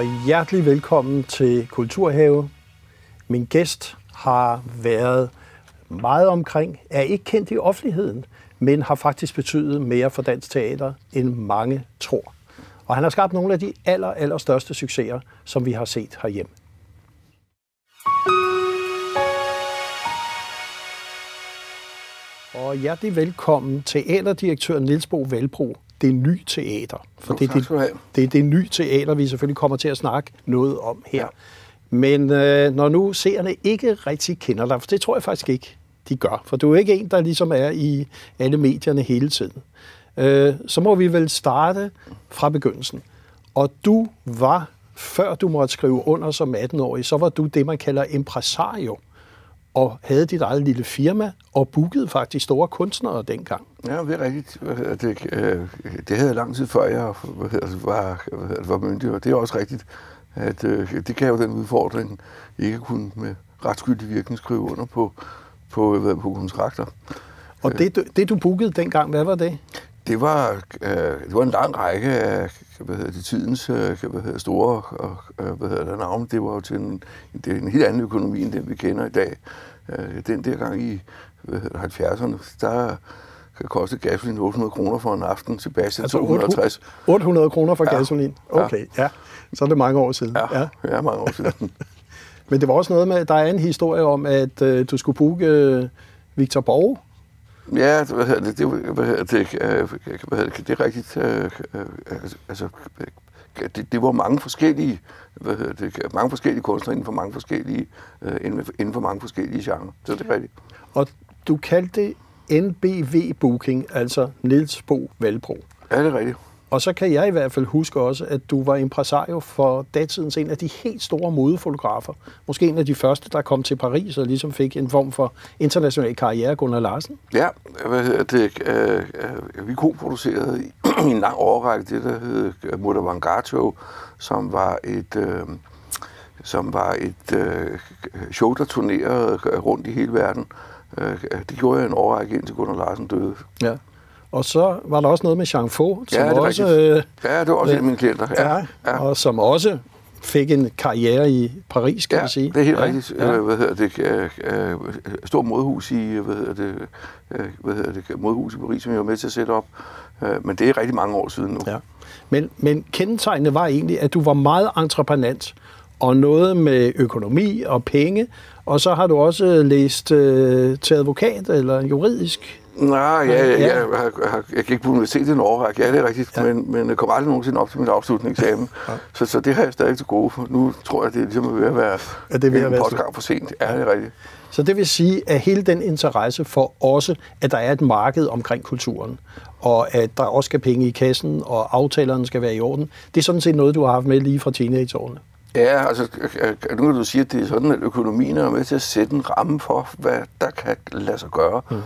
og hjertelig velkommen til Kulturhave. Min gæst har været meget omkring, er ikke kendt i offentligheden, men har faktisk betydet mere for dansk teater, end mange tror. Og han har skabt nogle af de aller, aller største succeser, som vi har set herhjemme. Og hjertelig velkommen teaterdirektør Niels Bo Valbro det nye teater. For det, det, det er det nye teater, vi selvfølgelig kommer til at snakke noget om her. Ja. Men øh, når nu seerne ikke rigtig kender dig, for det tror jeg faktisk ikke, de gør, for du er ikke en, der ligesom er i alle medierne hele tiden, øh, så må vi vel starte fra begyndelsen. Og du var, før du måtte skrive under som 18-årig, så var du det, man kalder impresario og havde dit eget lille firma, og bookede faktisk store kunstnere dengang. Ja, det er rigtigt. Det, øh, det havde jeg lang tid før jeg var, var myndig, og det er også rigtigt, at øh, det gav jo den udfordring, ikke kunne med retskyldig virkning skrive under på, på, på, på kontrakter. Og det, det, du bookede dengang, hvad var det? Det var, øh, det var en lang række af hvad hedder det, tidens øh, hvad hedder, store øh, hvad hedder det, navne. Det var jo til en, det en helt anden økonomi, end den vi kender i dag. Øh, den der gang i hvad hedder, 70'erne, der kan koste gasolin 800 kroner for en aften, Sebastian altså 260. 800 kroner for ja. gasolin? Okay, ja. ja. Så er det mange år siden. Ja, ja. ja mange år siden. Men det var også noget med, der er en historie om, at øh, du skulle booke øh, Victor Borg. Ja, hvad hedder det, det, hvad hedder det, hvad hedder det, det er rigtigt. Øh, øh, altså, det, det var mange forskellige, hvad hedder det, mange forskellige kunstnere inden for mange forskellige, øh, inden for mange forskellige genrer. Så det er rigtigt. Og du kaldte det NBV Booking, altså Niels Bo Valbro. Ja, det er rigtigt. Og så kan jeg i hvert fald huske også, at du var impresario for datidens en af de helt store modefotografer. Måske en af de første, der kom til Paris og ligesom fik en form for international karriere, Gunnar Larsen. Ja, det? Øh, øh, vi co-producerede i en lang overrække det, der hed Mutter Vangato, som var et... Øh, som var et øh, show, der turnerede rundt i hele verden. Øh, det gjorde jeg en overrække indtil Gunnar Larsen døde. Ja. Og så var der også noget med Jean Faux, som ja, det også... Øh, ja, det var også øh, en af mine klienter. Ja, ja, ja. Og som også fik en karriere i Paris, kan ja, man sige. det er helt ja, rigtigt. Ja. Hvad hedder det? Øh, stor modhus i, hvad hedder det, hvad hedder det, modhus i Paris, som jeg var med til at sætte op. Men det er rigtig mange år siden nu. Ja. Men, men kendetegnene var egentlig, at du var meget entreprenant, og noget med økonomi og penge, og så har du også læst øh, til advokat eller juridisk Nej, ja, ja, ja. Jeg, jeg, jeg gik på universitetet en årrække, ja, det er rigtigt, ja. men, men jeg kom aldrig nogensinde op til min afslutningseksamen. Ja. Så, så det har jeg stadig til gode. Nu tror jeg, det er ligesom ved at være ja, det vil en postgang for sent. Ja, det er rigtigt. Så det vil sige, at hele den interesse for også, at der er et marked omkring kulturen, og at der også skal penge i kassen, og aftalerne skal være i orden, det er sådan set noget, du har haft med lige fra teenageårene. Ja, altså nu kan du sige, at det er sådan, at økonomien er med til at sætte en ramme for, hvad der kan lade sig gøre. Mm.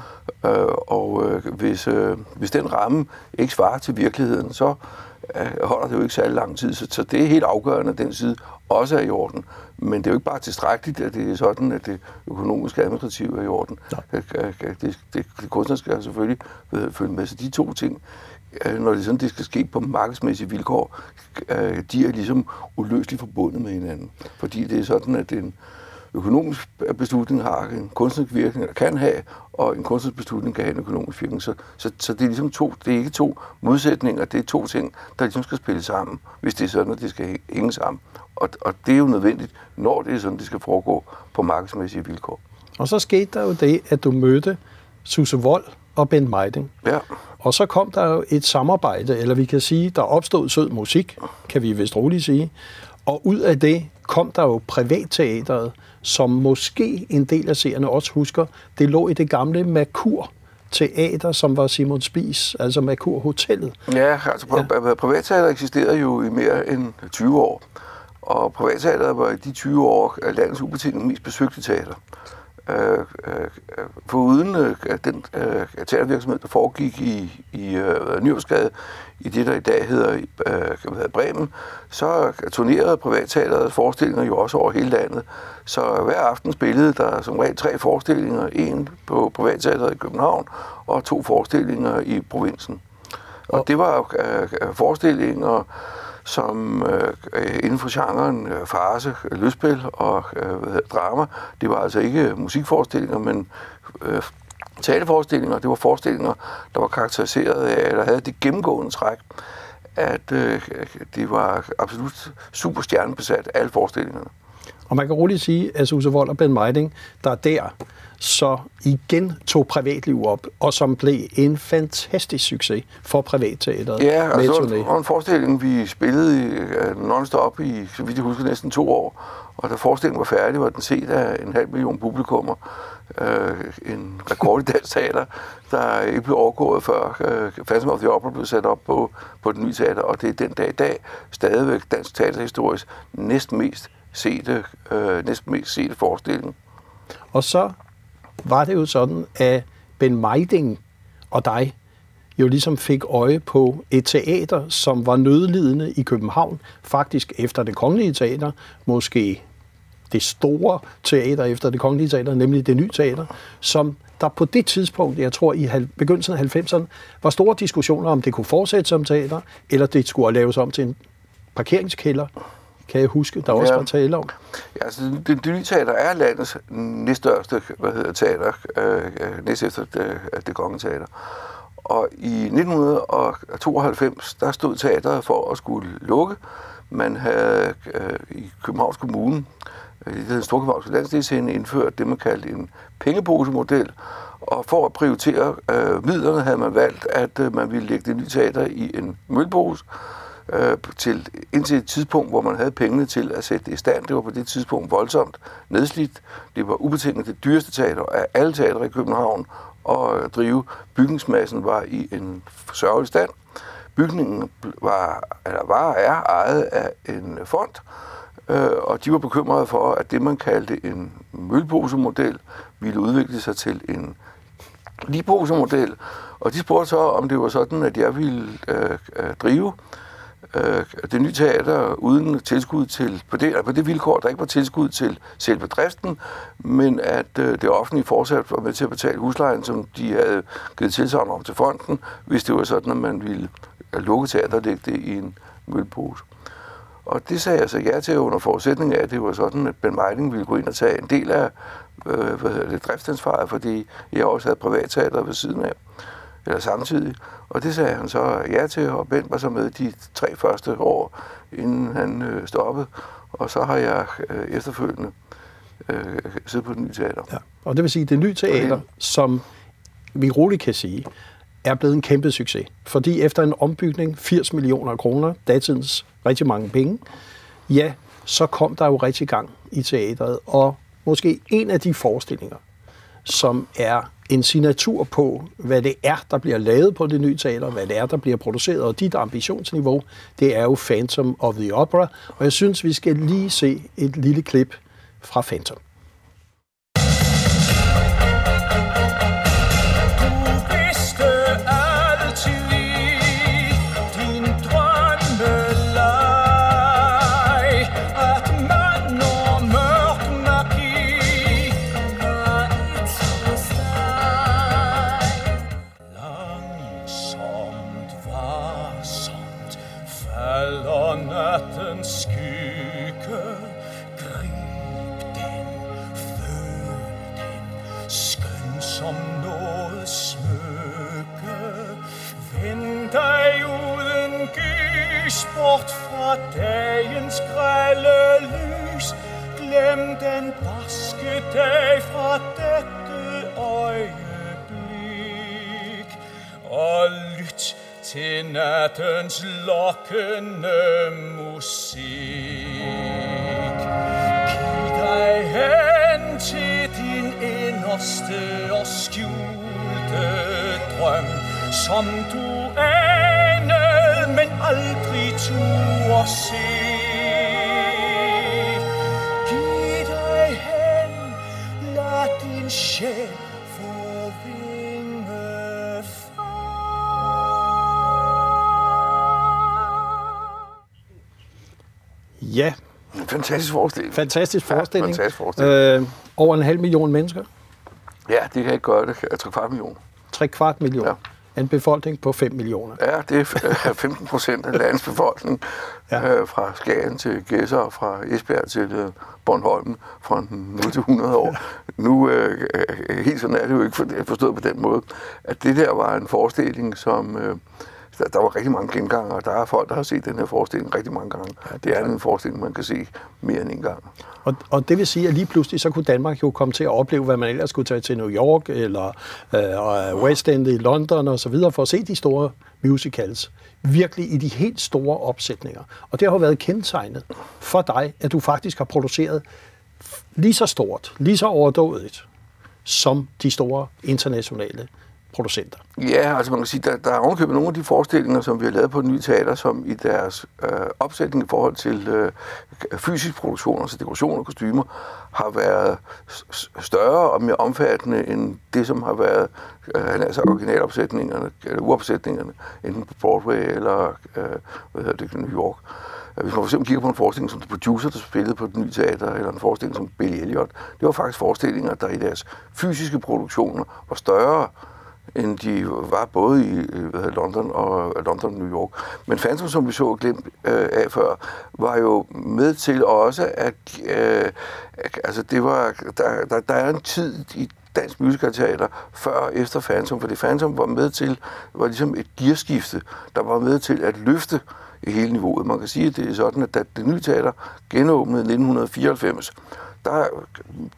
Øh, og øh, hvis, øh, hvis den ramme ikke svarer til virkeligheden, så øh, holder det jo ikke særlig lang tid. Så, så det er helt afgørende, at den side også er i orden. Men det er jo ikke bare tilstrækkeligt, at det er sådan, at det økonomiske administrative er i orden. Ja. Det, det, det, det kunstneriske skal selvfølgelig følge med. Så de to ting Øh, når det sådan, det skal ske på markedsmæssige vilkår, øh, de er ligesom uløseligt forbundet med hinanden. Fordi det er sådan, at en økonomisk beslutning har en kunstnerisk virkning, der kan have, og en kunstnerisk beslutning kan have en økonomisk virkning. Så, så, så det er ligesom to, det er ikke to modsætninger, det er to ting, der ligesom skal spille sammen, hvis det er sådan, at det skal hænge sammen. Og, og det er jo nødvendigt, når det er sådan, det skal foregå på markedsmæssige vilkår. Og så skete der jo det, at du mødte Susse Vold og Ben Meiding. Ja. Og så kom der jo et samarbejde, eller vi kan sige, der opstod sød musik, kan vi vist roligt sige. Og ud af det kom der jo privatteateret, som måske en del af seerne også husker. Det lå i det gamle Merkur teater, som var Simon Spis, altså Merkur Hotellet. Ja, altså ja. privatteater eksisterede jo i mere end 20 år. Og privatteateret var i de 20 år landets ubetinget mest besøgte teater. Øh, øh, for uden øh, den øh, teatervirksomhed, der foregik i, i øh, Nyhavnsgade, i det, der i dag hedder, øh, Bremen, så turnerede privatteateret forestillinger jo også over hele landet. Så hver aften spillede der som regel tre forestillinger, en på privatteateret i København og to forestillinger i provinsen. Og det var øh, forestillinger, som øh, inden for genren øh, farse, lydspil og øh, hvad drama, det var altså ikke musikforestillinger, men øh, taleforestillinger. Det var forestillinger, der var karakteriseret af, eller havde det gennemgående træk, at øh, det var absolut super stjernebesat, alle forestillingerne. Og man kan roligt sige, at Susse Vold og Ben Meiding, der er der, så igen tog privatliv op, og som blev en fantastisk succes for privatteateret. Ja, og så altså, var en forestilling, vi spillede uh, non-stop i, så vidt jeg husker, næsten to år. Og da forestillingen var færdig, var den set af en halv million publikummer. Uh, en rekord i dansk teater, der ikke blev overgået før uh, Phantom of the Opera blev sat op på, på den nye teater. Og det er den dag i dag stadigvæk dansk teaterhistorisk næsten mest sete, øh, næsten mest sete forestilling. Og så var det jo sådan, at Ben Meiding og dig jo ligesom fik øje på et teater, som var nødlidende i København, faktisk efter det kongelige teater, måske det store teater efter det kongelige teater, nemlig det nye teater, som der på det tidspunkt, jeg tror i begyndelsen af 90'erne, var store diskussioner om det kunne fortsætte som teater, eller det skulle laves om til en parkeringskælder kan jeg huske, der også ja. var tale om. Ja, altså, det, det nye teater er landets næststørste hvad hedder, teater, øh, øh næst efter det, det konge teater. Og i 1992, der stod teateret for at skulle lukke. Man havde øh, i Københavns Kommune, øh, det hedder Storkøbenhavns Landsdelsscene, indført det, man kaldte en pengeposemodel. Og for at prioritere øh, midlerne, havde man valgt, at øh, man ville lægge det nye teater i en mølpose, øh, til, indtil et tidspunkt, hvor man havde pengene til at sætte det i stand. Det var på det tidspunkt voldsomt nedslidt. Det var ubetinget det dyreste teater af alle teatre i København, og øh, drive bygningsmassen var i en sørgelig stand. Bygningen var, eller var er ejet af en fond, øh, og de var bekymrede for, at det, man kaldte en mølposemodel, ville udvikle sig til en liposemodel. Og de spurgte så, om det var sådan, at jeg ville øh, øh drive øh, det nye teater uden tilskud til, på det, på det vilkår, der ikke var tilskud til selve driften, men at øh, det offentlige fortsat var med til at betale huslejen, som de havde givet tilsagn om til fonden, hvis det var sådan, at man ville lukke teater og lægge det i en mølpose. Og det sagde jeg så ja til under forudsætning af, at det var sådan, at Ben Meiding ville gå ind og tage en del af øh, hvad hedder det, driftsansvaret, fordi jeg også havde privatteater ved siden af eller samtidig. Og det sagde han så ja til, og Bent var så med de tre første år, inden han øh, stoppede. Og så har jeg øh, efterfølgende øh, siddet på det nye teater. Ja. Og det vil sige, det nye teater, som vi roligt kan sige, er blevet en kæmpe succes. Fordi efter en ombygning, 80 millioner kroner, datidens rigtig mange penge, ja, så kom der jo rigtig gang i teatret. Og måske en af de forestillinger, som er en signatur på, hvad det er, der bliver lavet på det nye teater, hvad det er, der bliver produceret, og dit ambitionsniveau, det er jo Phantom of the Opera, og jeg synes, vi skal lige se et lille klip fra Phantom. Som noget smykke. Vend dig uden gys bort fra dagens grælle lys. Glem den barske dag fra dette øjeblik. Og lyt til nattens lokkende musik. Giv dig hen til din inderste som du anede, men aldrig turde se. Giv dig hen, lad din sjæl Ja. Fantastisk forestilling. Fantastisk forestilling. Ja, fantastisk forestilling. Øh, over en halv million mennesker. Ja, det kan ikke gøre det. Jeg tror kvart million. 3 kvart million. Ja. En befolkning på 5 millioner. Ja, det er 15 procent af landets befolkning, ja. øh, fra Skagen til Gæsser fra Esbjerg til øh, Bornholm fra 0 til 100 år. Ja. Nu, øh, helt sådan er det jo ikke forstået på den måde, at det der var en forestilling, som... Øh, der, der var rigtig mange genganger, og der er folk, der har set den her forestilling rigtig mange gange. Det er en forestilling, man kan se mere end en gang. Og, og det vil sige, at lige pludselig så kunne Danmark jo komme til at opleve, hvad man ellers skulle tage til New York eller øh, West End i London og så videre, for at se de store musicals. Virkelig i de helt store opsætninger. Og det har jo været kendetegnet for dig, at du faktisk har produceret lige så stort, lige så overdådigt, som de store internationale producenter. Ja, altså man kan sige, der, der er ovenkøbet nogle af de forestillinger, som vi har lavet på det nye teater, som i deres øh, opsætning i forhold til øh, fysisk produktion, altså dekoration og kostymer, har været større og mere omfattende end det, som har været øh, altså originalopsætningerne, eller uopsætningerne, enten på Broadway eller øh, hvad hedder det, New York. Øh, hvis man for eksempel kigger på en forestilling som The Producer, der spillede på det nye teater, eller en forestilling som Billy Elliot, det var faktisk forestillinger, der i deres fysiske produktioner var større end de var både i øh, hvad hedder, London og øh, London og New York. Men Phantom, som vi så glemt øh, af før, var jo med til også, at øh, altså det var, der, der, der er en tid i dansk musicalteater før og efter Phantom, fordi Phantom var med til, var ligesom et gearskifte, der var med til at løfte hele niveauet. Man kan sige, at det er sådan, at da det nye teater genåbnede i 1994, der,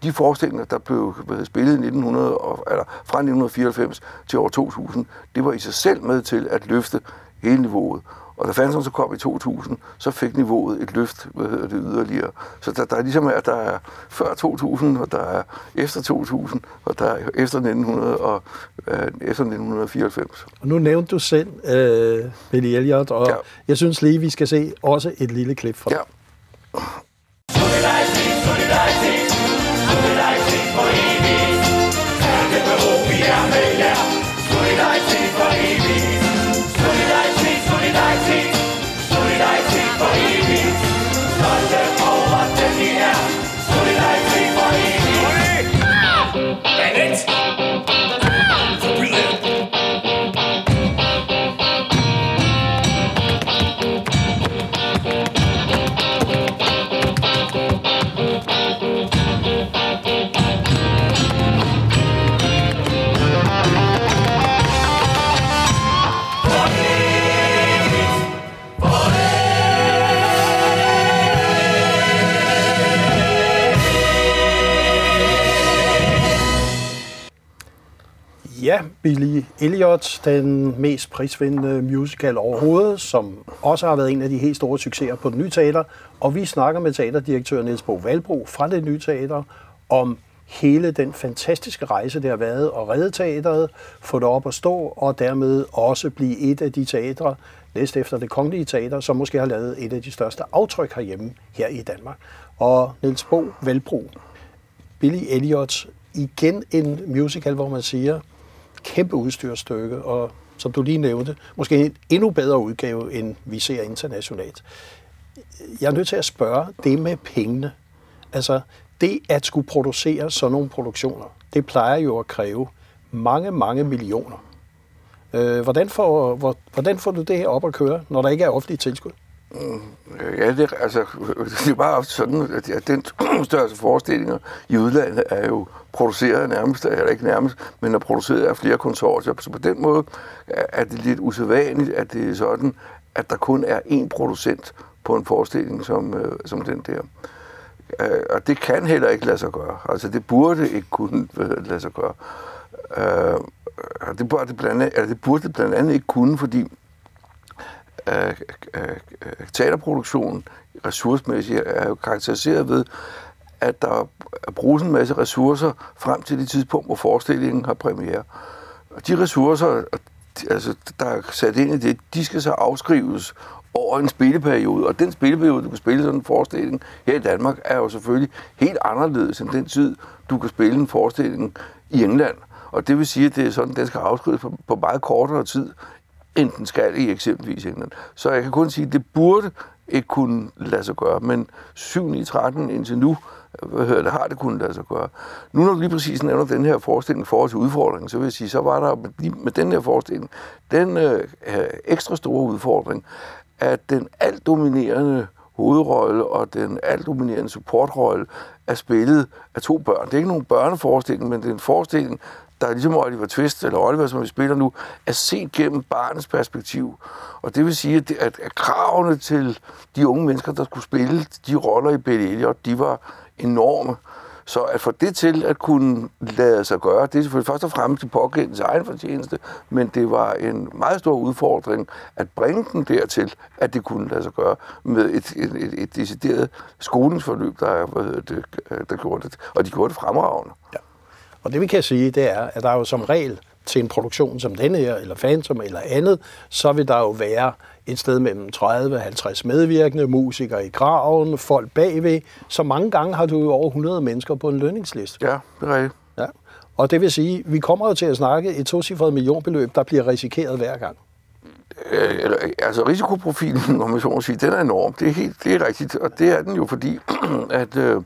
de forestillinger, der blev spillet i 1900, eller fra 1994 til år 2000, det var i sig selv med til at løfte hele niveauet. Og da Phantom så kom i 2000, så fik niveauet et løft, hvad hedder det, yderligere. Så der, der er ligesom, at der er før 2000, og der er efter 2000, og der er efter, 1900 og, øh, efter 1994. Og nu nævnte du selv øh, Billy Elliot, og ja. jeg synes lige, vi skal se også et lille klip fra ja. Ja, Billy Elliot, den mest prisvindende musical overhovedet, som også har været en af de helt store succeser på det nye teater. Og vi snakker med teaterdirektør Niels Bo Valbro fra det nye teater om hele den fantastiske rejse, det har været at redde teateret, få det op at stå, og dermed også blive et af de teatre, næst efter det kongelige teater, som måske har lavet et af de største aftryk herhjemme her i Danmark. Og Niels Bo Valbro, Billy Elliot, igen en musical, hvor man siger, kæmpe udstyrsstykke, og som du lige nævnte, måske en endnu bedre udgave, end vi ser internationalt. Jeg er nødt til at spørge, det med pengene. Altså, det at skulle producere sådan nogle produktioner, det plejer jo at kræve mange, mange millioner. Øh, hvordan, får, hvordan får du det her op at køre, når der ikke er offentlige tilskud? Mm. Ja, det, altså, det er bare sådan, at den største forestillinger i udlandet er jo produceret nærmest, eller ikke nærmest, men er produceret af flere konsortier. Så på den måde er det lidt usædvanligt, at det er sådan, at der kun er én producent på en forestilling som, øh, som den der. Øh, og det kan heller ikke lade sig gøre. Altså det burde ikke kunne øh, lade sig gøre. Øh, det burde det, blandt andet, eller det burde det blandt andet ikke kunne, fordi øh, øh, teaterproduktionen ressourcemæssigt er jo karakteriseret ved, at der bruges en masse ressourcer frem til det tidspunkt, hvor forestillingen har premiere. Og de ressourcer, altså, der er sat ind i det, de skal så afskrives over en spilleperiode. Og den spilleperiode, du kan spille sådan en forestilling her i Danmark, er jo selvfølgelig helt anderledes end den tid, du kan spille en forestilling i England. Og det vil sige, at det er sådan, den skal afskrives på, på meget kortere tid, end den skal i eksempelvis England. Så jeg kan kun sige, at det burde ikke kunne lade sig gøre, men 7 i 13 indtil nu hvad det, har det kunnet lade sig gøre. Nu når du lige præcis nævner den her forestilling for forhold til udfordringen, så vil jeg sige, så var der med, med den her forestilling, den øh, øh ekstra store udfordring, at den alt dominerende hovedrolle og den alt dominerende supportrolle er spillet af to børn. Det er ikke nogen børneforestilling, men det er en forestilling, der er ligesom Oliver Twist, eller Oliver, som vi spiller nu, er set gennem barnets perspektiv. Og det vil sige, at, at, at kravene til de unge mennesker, der skulle spille de roller i Billy Elliot, de var enorme. Så at få det til at kunne lade sig gøre, det er selvfølgelig først og fremmest til pågældens egen fortjeneste, men det var en meget stor udfordring at bringe den dertil, at det kunne lade sig gøre med et, et, et, et decideret skolingsforløb, der, hvad det, der gjorde det. Og de gjorde det fremragende. Ja. Og det vi kan sige, det er, at der er jo som regel til en produktion som denne her, eller Phantom eller andet, så vil der jo være et sted mellem 30 50 medvirkende, musikere i graven, folk bagved. Så mange gange har du jo over 100 mennesker på en lønningsliste. Ja, det er rigtigt. Ja. Og det vil sige, vi kommer jo til at snakke et tocifret millionbeløb, der bliver risikeret hver gang. Øh, eller, altså risikoprofilen, om man så må sige, den er enorm. Det er, helt, det er rigtigt, og det er den jo fordi, at øh,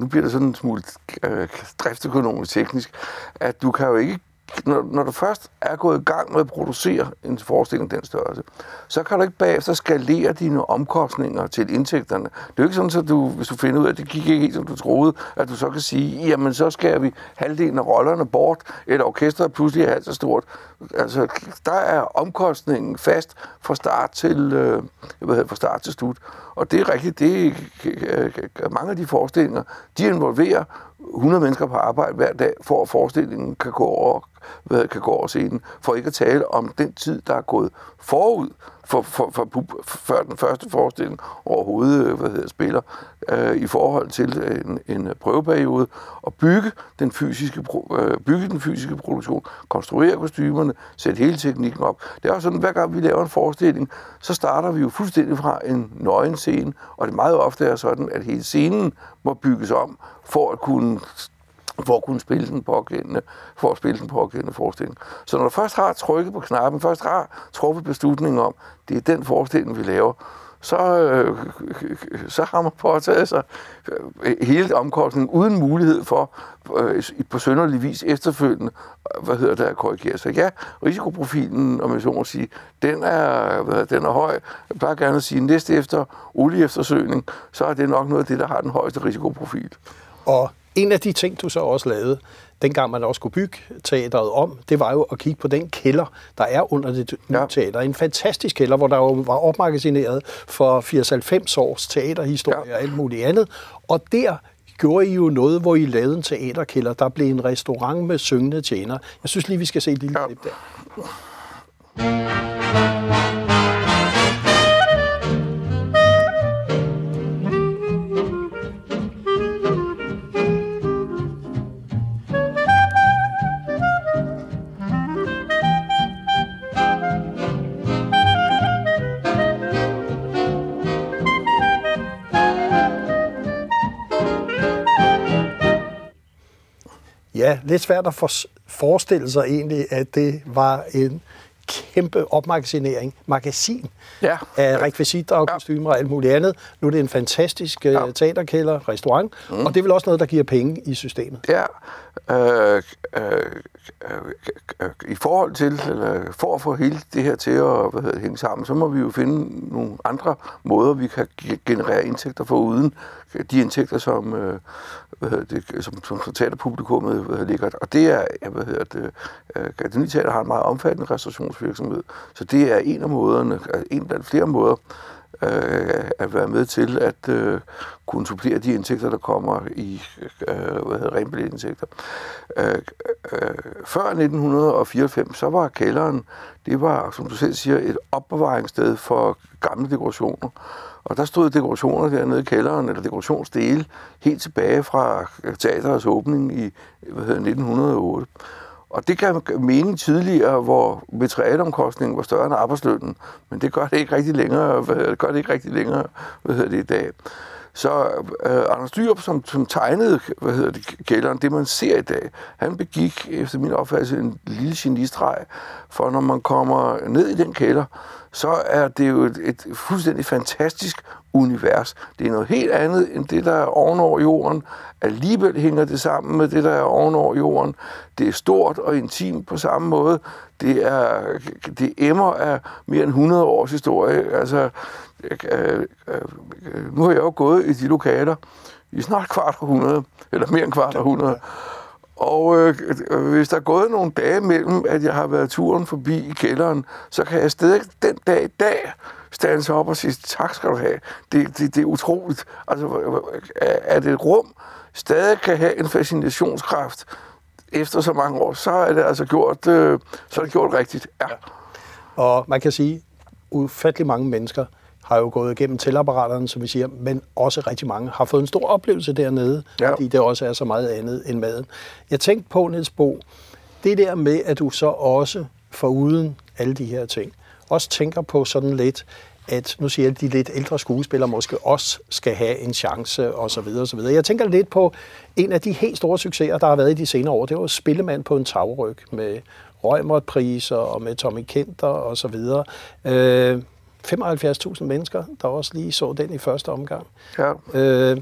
nu bliver det sådan en smule øh, driftsøkonomisk teknisk, at du kan jo ikke når, når du først er gået i gang med at producere en forestilling den størrelse, så kan du ikke bagefter skalere dine omkostninger til indtægterne. Det er jo ikke sådan, at du, hvis du finder ud af, at det gik ikke helt, som du troede, at du så kan sige, jamen så skal vi halvdelen af rollerne bort, et orkester er pludselig er alt så stort. Altså, der er omkostningen fast fra start til, øh, hvad hedder, fra start til slut. Og det er rigtigt, det er, øh, mange af de forestillinger, de involverer 100 mennesker på arbejde hver dag, for at forestillingen kan gå over, hvad, kan gå over scenen, for ikke at tale om den tid, der er gået forud for, for, for, for før den første forestilling overhovedet øh, hvad hedder, spiller, øh, i forhold til en, en prøveperiode, og bygge den, fysiske, øh, bygge den fysiske produktion, konstruere kostymerne, sætte hele teknikken op. Det er jo sådan, hver gang vi laver en forestilling, så starter vi jo fuldstændig fra en nøgen scene, og det meget ofte er sådan, at hele scenen må bygges om, for at kunne for at kunne spille den pågældende, for at spille den pågældende forestilling. Så når du først har trykket på knappen, først har truffet beslutningen om, det er den forestilling, vi laver, så, øh, så har man påtaget sig øh, hele omkostningen uden mulighed for øh, på sønderlig vis efterfølgende, hvad hedder det, at korrigere. sig. ja, risikoprofilen, om jeg så må sige, den er, hvad, den er høj. Jeg plejer gerne at sige, at næste efter olieeftersøgning, så er det nok noget af det, der har den højeste risikoprofil. Og en af de ting, du så også lavede, dengang man også skulle bygge teateret om, det var jo at kigge på den kælder, der er under det nye ja. teater. En fantastisk kælder, hvor der jo var opmagasineret for 80-90 års teaterhistorie ja. og alt muligt andet. Og der gjorde I jo noget, hvor I lavede en teaterkælder. Der blev en restaurant med syngende tjener. Jeg synes lige, vi skal se et lille ja. klip der. Ja, lidt svært at for, forestille sig egentlig, at det var en kæmpe opmagasinering, magasin ja. af rekvisitter og kostymer og alt muligt andet. Nu er det en fantastisk øh, ja. teaterkælder, restaurant, mm. og det er vel også noget, der giver penge i systemet. Ja, øh, øh, øh, i forhold til, eller for at få hele det her til at hvad hedder, hænge sammen, så må vi jo finde nogle andre måder, vi kan generere indtægter for uden de indtægter, som, øh, det, som, som teaterpublikummet hvad ligger. Og det er, jeg hvad hedder det, øh, det teater har en meget omfattende restaurationsvirksomhed, så det er en af måderne, altså en blandt flere måder, øh, at være med til at øh, kunne supplere de indtægter, der kommer i øh, hvad hedder, renbilletindtægter. Øh, øh, før 1994, så var kælderen, det var, som du selv siger, et opbevaringssted for gamle dekorationer. Og der stod dekorationer dernede i kælderen, eller dekorationsdele, helt tilbage fra teaterets åbning i hvad hedder, 1908. Og det kan mene tidligere, hvor materialeomkostningen var større end arbejdslønnen, men det gør det ikke rigtig længere, det gør det ikke rigtig længere hvad hedder det, i dag. Så øh, Anders Dyrup, som, som tegnede hvad hedder det, gælderen, det man ser i dag, han begik efter min opfattelse en lille genistreg, for når man kommer ned i den kælder, så er det jo et, et fuldstændig fantastisk univers. Det er noget helt andet end det, der er ovenover jorden. Alligevel hænger det sammen med det, der er ovenover jorden. Det er stort og intimt på samme måde. Det er det emmer af mere end 100 års historie. Altså, øh, øh, nu har jeg jo gået i de lokaler i snart kvart århundrede, eller mere end kvart århundrede. Og øh, hvis der er gået nogle dage mellem, at jeg har været turen forbi i kælderen, så kan jeg stadig den dag i dag stande sig op og sige, tak skal du have. Det, det, det er utroligt. Altså, at et rum stadig kan have en fascinationskraft efter så mange år, så er det altså gjort, øh, så er det gjort rigtigt. Ja. Og man kan sige, ufattelig mange mennesker har jo gået igennem tilapparaterne, som vi siger, men også rigtig mange har fået en stor oplevelse dernede, ja. fordi det også er så meget andet end maden. Jeg tænkte på, Niels Bo, det der med, at du så også, foruden alle de her ting, også tænker på sådan lidt, at nu siger jeg, de lidt ældre skuespillere måske også skal have en chance og så videre og så videre. Jeg tænker lidt på en af de helt store succeser, der har været i de senere år. Det var Spillemand på en tagryg med Røgmert-priser og med Tommy Kenter og så videre. Øh, 75.000 mennesker, der også lige så den i første omgang. Ja. Øh,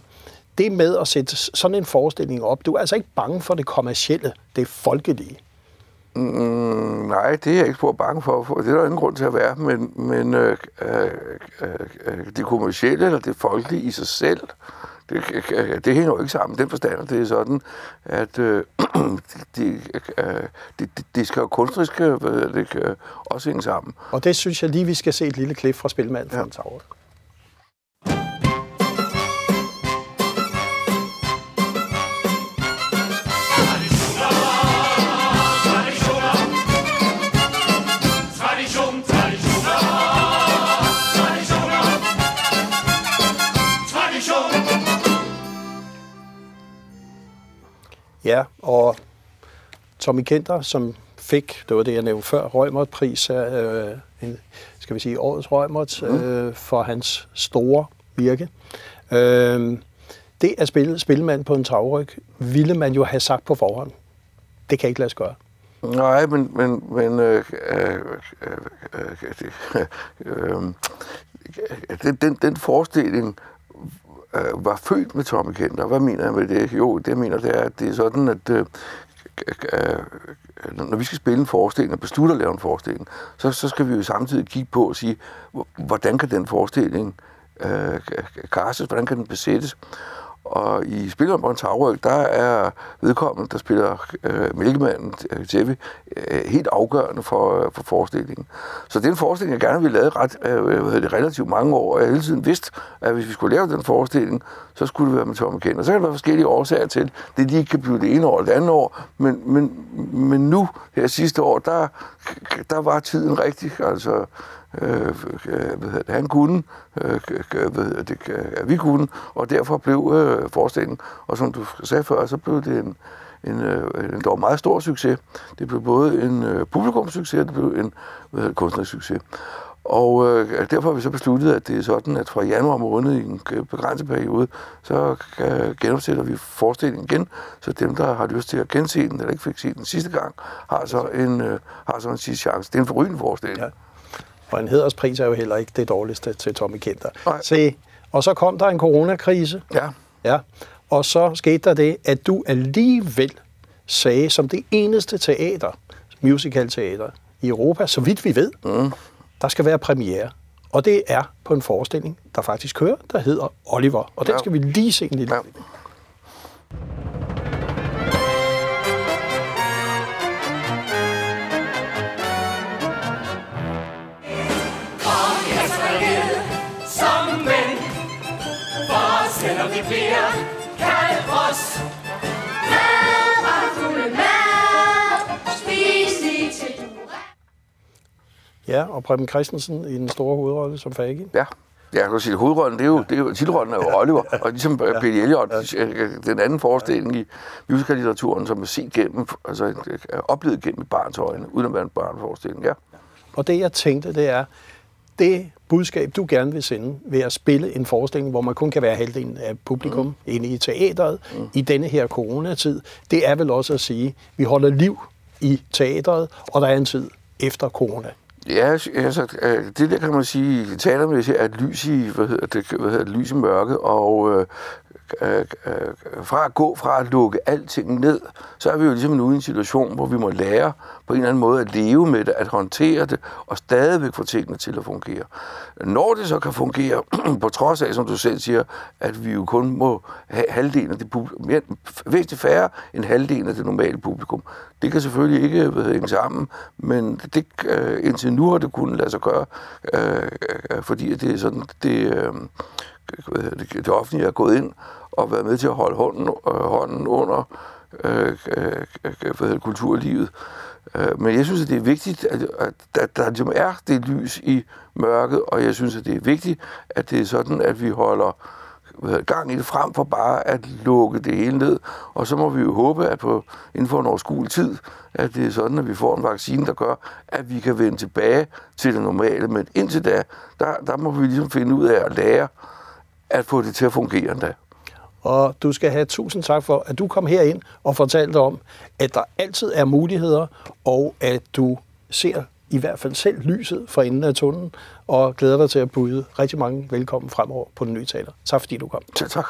det med at sætte sådan en forestilling op, du er altså ikke bange for det kommercielle, det folkelige. Mm, nej, det er jeg ikke så bange for, for det er der ingen grund til at være, men, men øh, øh, øh, det kommercielle eller det folkelige i sig selv, det, øh, det hænger jo ikke sammen. Den forstand, det er sådan, at øh, de, øh, de, de skal jo kunstnerisk øh, det, øh, også hænge sammen. Og det synes jeg lige, vi skal se et lille klip fra Spilmanden fra ja. Tavre. Ja, og Tommy Kenter, som fik, det var det, jeg nævnte før, Røgmert-pris, øh, en, skal vi sige, årets Røgmert, mm. øh, for hans store virke. Øh, det at spille spillemand på en tagryg, ville man jo have sagt på forhånd. Det kan ikke lade sig gøre. Nej, men, men, men øh, øh, øh, øh, den, den, den forestilling øh, var født med Tommy Kenter. Hvad mener jeg med det? Jo, det jeg mener, det er, at det er sådan, at øh, øh, når vi skal spille en forestilling og beslutte at lave en forestilling, så, så skal vi jo samtidig kigge på og sige, hvordan kan den forestilling øh, kastes, hvordan kan den besættes. Og i Spilleren på der er vedkommende, der spiller øh, Mælkemanden øh, øh, helt afgørende for, øh, for forestillingen. Så den forestilling, jeg gerne ville lave ret, øh, det, relativt mange år, og jeg hele tiden vidste, at hvis vi skulle lave den forestilling, så skulle det være med Tom Kent. Og så kan der være forskellige årsager til, det lige kan blive det ene år eller det andet år, men, men, men nu, her sidste år, der, der var tiden rigtig, altså øh, øh hvad det, han kunne, øh, hvad det, vi kunne, og derfor blev øh, forestillingen, og som du sagde før, så blev det en, en, øh, en dog meget stor succes. Det blev både en øh, publikumssucces, og det blev en hvad kunstnerisk succes. Og øh, derfor har vi så besluttet, at det er sådan, at fra januar måned i en begrænset periode, så øh, genopsætter vi forestillingen igen, så dem, der har lyst til at gense den, eller ikke fik set den sidste gang, har så en, øh, har så en sidste chance. Det er en forrygende forestilling. Ja. Og en hederspris er jo heller ikke det dårligste til Tommy Kenter. Nej. Se, og så kom der en coronakrise. Ja. Ja. Og så skete der det, at du alligevel sagde, som det eneste teater, musicalteater i Europa, så vidt vi ved, mm. der skal være premiere. Og det er på en forestilling, der faktisk kører, der hedder Oliver. Og den ja. skal vi lige se en lille ja. Selvom vi bliver kaldt os. Mad, bare mad, spis lige til Ja, og Preben Christensen i den store hovedrolle som Fagin. Ja. Ja, jeg kan sige, hovedrollen, det er jo, det er jo, titelrollen er jo Oliver, og ligesom ja. Peter Elliot, ja. den anden forestilling i musicallitteraturen, som er set gennem, altså er oplevet gennem et barns øjne, uden at være en barnforestilling, ja. Og det, jeg tænkte, det er, det budskab, du gerne vil sende ved at spille en forestilling, hvor man kun kan være halvdelen af publikum mm. inde i teatret mm. i denne her coronatid, det er vel også at sige, at vi holder liv i teatret, og der er en tid efter corona. Ja, altså, øh, det der kan man sige, talermæssigt er et lys i, hvad hedder det, hvad hedder det lys i mørke, og øh, øh, øh, fra at gå fra at lukke alting ned, så er vi jo ligesom nu i en situation, hvor vi må lære på en eller anden måde at leve med det, at håndtere det, og stadigvæk få tingene til at fungere. Når det så kan fungere, på trods af, som du selv siger, at vi jo kun må have halvdelen af det publikum, væsentligt færre end halvdelen af det normale publikum. Det kan selvfølgelig ikke øh, hænge sammen, men det, øh, indtil nu har det kunnet lade sig gøre, øh, øh, øh fordi det er sådan, det, øh, det, det offentlige er gået ind og været med til at holde hånden, øh, hånden under øh, øh, kulturlivet. Øh, men jeg synes, at det er vigtigt, at, at, at der ligesom er det lys i mørket, og jeg synes, at det er vigtigt, at det er sådan, at vi holder gang i det frem for bare at lukke det hele ned. Og så må vi jo håbe, at på, inden for en overskuelig tid, at det er sådan, at vi får en vaccine, der gør, at vi kan vende tilbage til det normale. Men indtil da, der, der må vi ligesom finde ud af at lære at få det til at fungere endda. Og du skal have tusind tak for, at du kom herind og fortalte om, at der altid er muligheder, og at du ser i hvert fald selv lyset for enden af tunnelen, og glæder dig til at byde rigtig mange velkommen fremover på den nye teater. Tak fordi du kom. Tak, tak.